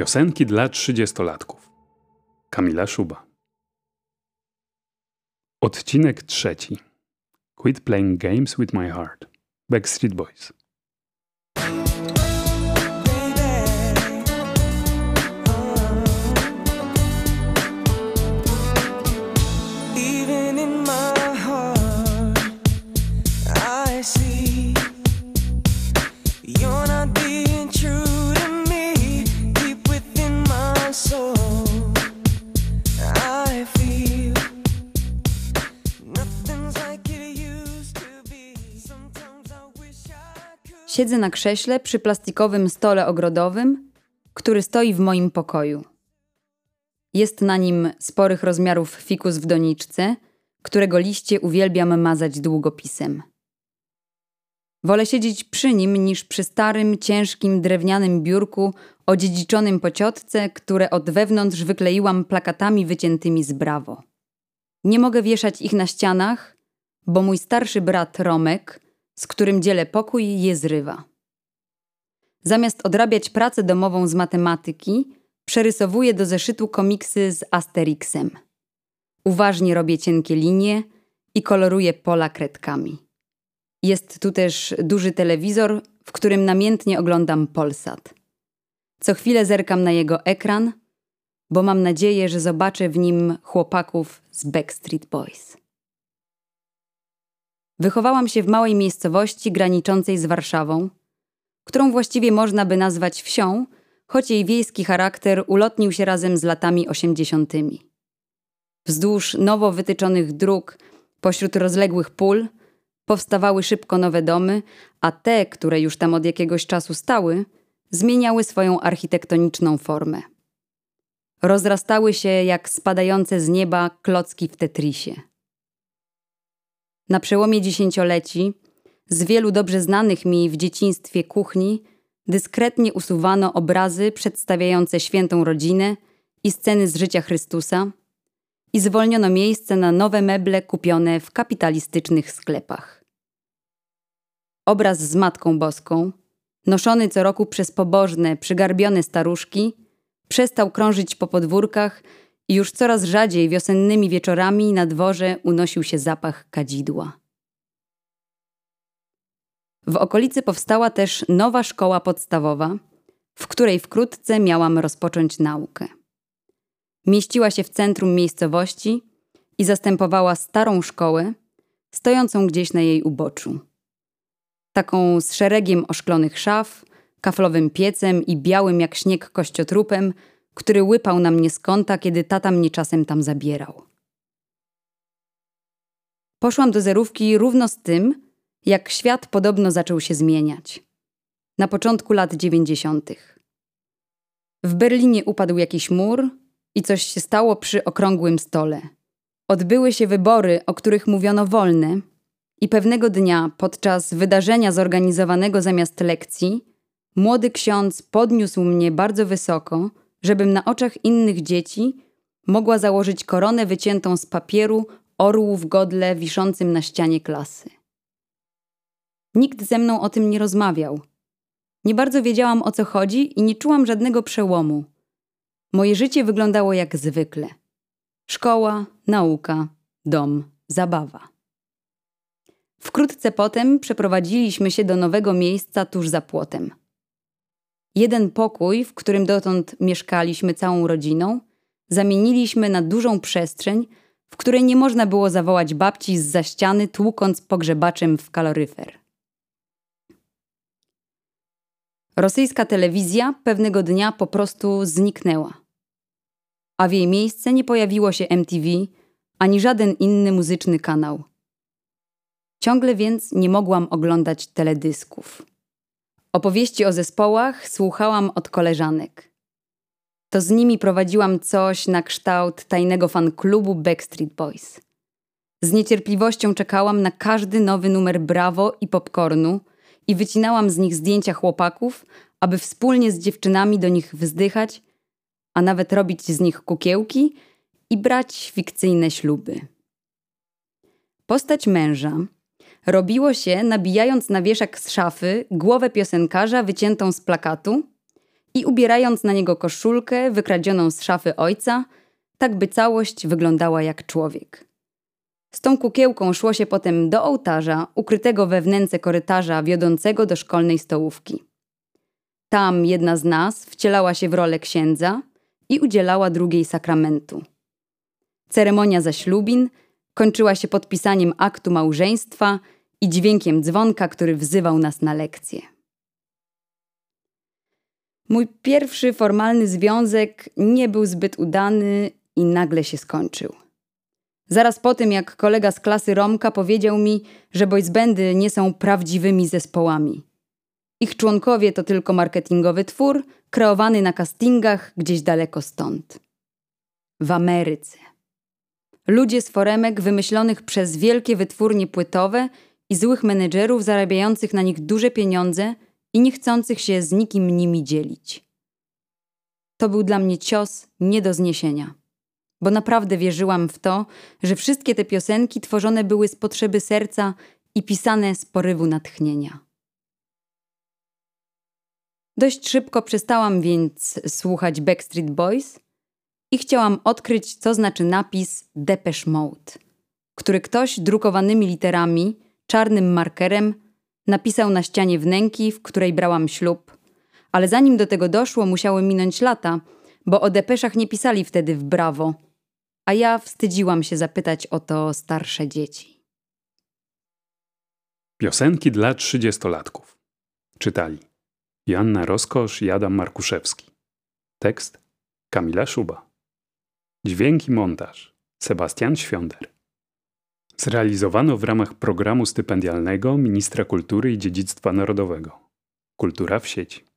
Piosenki dla trzydziestolatków. Kamila Szuba. Odcinek trzeci. Quit playing games with my heart. Backstreet Boys. Siedzę na krześle przy plastikowym stole ogrodowym, który stoi w moim pokoju. Jest na nim sporych rozmiarów fikus w doniczce, którego liście uwielbiam mazać długopisem. Wolę siedzieć przy nim niż przy starym, ciężkim, drewnianym biurku odziedziczonym po ciotce, które od wewnątrz wykleiłam plakatami wyciętymi z brawo. Nie mogę wieszać ich na ścianach, bo mój starszy brat Romek, z którym dzielę pokój, je zrywa. Zamiast odrabiać pracę domową z matematyki, przerysowuję do zeszytu komiksy z Asterixem. Uważnie robię cienkie linie i koloruję pola kredkami. Jest tu też duży telewizor, w którym namiętnie oglądam Polsat. Co chwilę zerkam na jego ekran, bo mam nadzieję, że zobaczę w nim chłopaków z Backstreet Boys. Wychowałam się w małej miejscowości graniczącej z Warszawą, którą właściwie można by nazwać wsią, choć jej wiejski charakter ulotnił się razem z latami osiemdziesiątymi. Wzdłuż nowo wytyczonych dróg, pośród rozległych pól, powstawały szybko nowe domy, a te, które już tam od jakiegoś czasu stały, zmieniały swoją architektoniczną formę. Rozrastały się jak spadające z nieba klocki w Tetrisie. Na przełomie dziesięcioleci z wielu dobrze znanych mi w dzieciństwie kuchni dyskretnie usuwano obrazy przedstawiające świętą rodzinę i sceny z życia Chrystusa i zwolniono miejsce na nowe meble kupione w kapitalistycznych sklepach. Obraz z Matką Boską, noszony co roku przez pobożne, przygarbione staruszki, przestał krążyć po podwórkach i już coraz rzadziej wiosennymi wieczorami na dworze unosił się zapach kadzidła. W okolicy powstała też nowa szkoła podstawowa, w której wkrótce miałam rozpocząć naukę. Mieściła się w centrum miejscowości i zastępowała starą szkołę, stojącą gdzieś na jej uboczu. Taką z szeregiem oszklonych szaf, kaflowym piecem i białym jak śnieg kościotrupem, który łypał na mnie z kąta, kiedy tata mnie czasem tam zabierał. Poszłam do zerówki równo z tym, jak świat podobno zaczął się zmieniać. Na początku lat dziewięćdziesiątych. W Berlinie upadł jakiś mur i coś się stało przy okrągłym stole. Odbyły się wybory, o których mówiono wolne, i pewnego dnia, podczas wydarzenia zorganizowanego zamiast lekcji, młody ksiądz podniósł mnie bardzo wysoko, żebym na oczach innych dzieci mogła założyć koronę wyciętą z papieru orłu w godle wiszącym na ścianie klasy. Nikt ze mną o tym nie rozmawiał. Nie bardzo wiedziałam o co chodzi i nie czułam żadnego przełomu. Moje życie wyglądało jak zwykle: szkoła, nauka, dom, zabawa. Wkrótce potem przeprowadziliśmy się do nowego miejsca tuż za płotem. Jeden pokój, w którym dotąd mieszkaliśmy całą rodziną, zamieniliśmy na dużą przestrzeń, w której nie można było zawołać babci z za ściany, tłukąc pogrzebaczem w kaloryfer. Rosyjska telewizja pewnego dnia po prostu zniknęła. A w jej miejsce nie pojawiło się MTV ani żaden inny muzyczny kanał. Ciągle więc nie mogłam oglądać teledysków. Opowieści o zespołach słuchałam od koleżanek. To z nimi prowadziłam coś na kształt tajnego fanklubu Backstreet Boys. Z niecierpliwością czekałam na każdy nowy numer Bravo i Popcornu i wycinałam z nich zdjęcia chłopaków, aby wspólnie z dziewczynami do nich wzdychać, a nawet robić z nich kukiełki i brać fikcyjne śluby. Postać męża robiło się nabijając na wieszak z szafy głowę piosenkarza wyciętą z plakatu i ubierając na niego koszulkę wykradzioną z szafy ojca, tak by całość wyglądała jak człowiek. Z tą kukiełką szło się potem do ołtarza, ukrytego we wnęce korytarza wiodącego do szkolnej stołówki. Tam jedna z nas wcielała się w rolę księdza i udzielała drugiej sakramentu. Ceremonia zaślubin kończyła się podpisaniem aktu małżeństwa i dźwiękiem dzwonka, który wzywał nas na lekcję. Mój pierwszy formalny związek nie był zbyt udany i nagle się skończył. Zaraz po tym, jak kolega z klasy Romka powiedział mi, że boysbandy nie są prawdziwymi zespołami. Ich członkowie to tylko marketingowy twór, kreowany na castingach gdzieś daleko stąd. W Ameryce. Ludzie z foremek wymyślonych przez wielkie wytwórnie płytowe i złych menedżerów zarabiających na nich duże pieniądze i nie chcących się z nikim nimi dzielić. To był dla mnie cios nie do zniesienia, bo naprawdę wierzyłam w to, że wszystkie te piosenki tworzone były z potrzeby serca i pisane z porywu natchnienia. Dość szybko przestałam więc słuchać Backstreet Boys i chciałam odkryć, co znaczy napis Depeche Mode, który ktoś drukowanymi literami, czarnym markerem napisał na ścianie wnęki, w której brałam ślub. Ale zanim do tego doszło, musiały minąć lata, bo o depeszach nie pisali wtedy w brawo. A ja wstydziłam się zapytać o to starsze dzieci. Piosenki dla trzydziestolatków. Czytali Joanna Roskosz i Adam Markuszewski. Tekst Kamila Szuba. Dźwięk i montaż Sebastian Świąder. Zrealizowano w ramach programu stypendialnego Ministra Kultury i Dziedzictwa Narodowego. Kultura w sieci.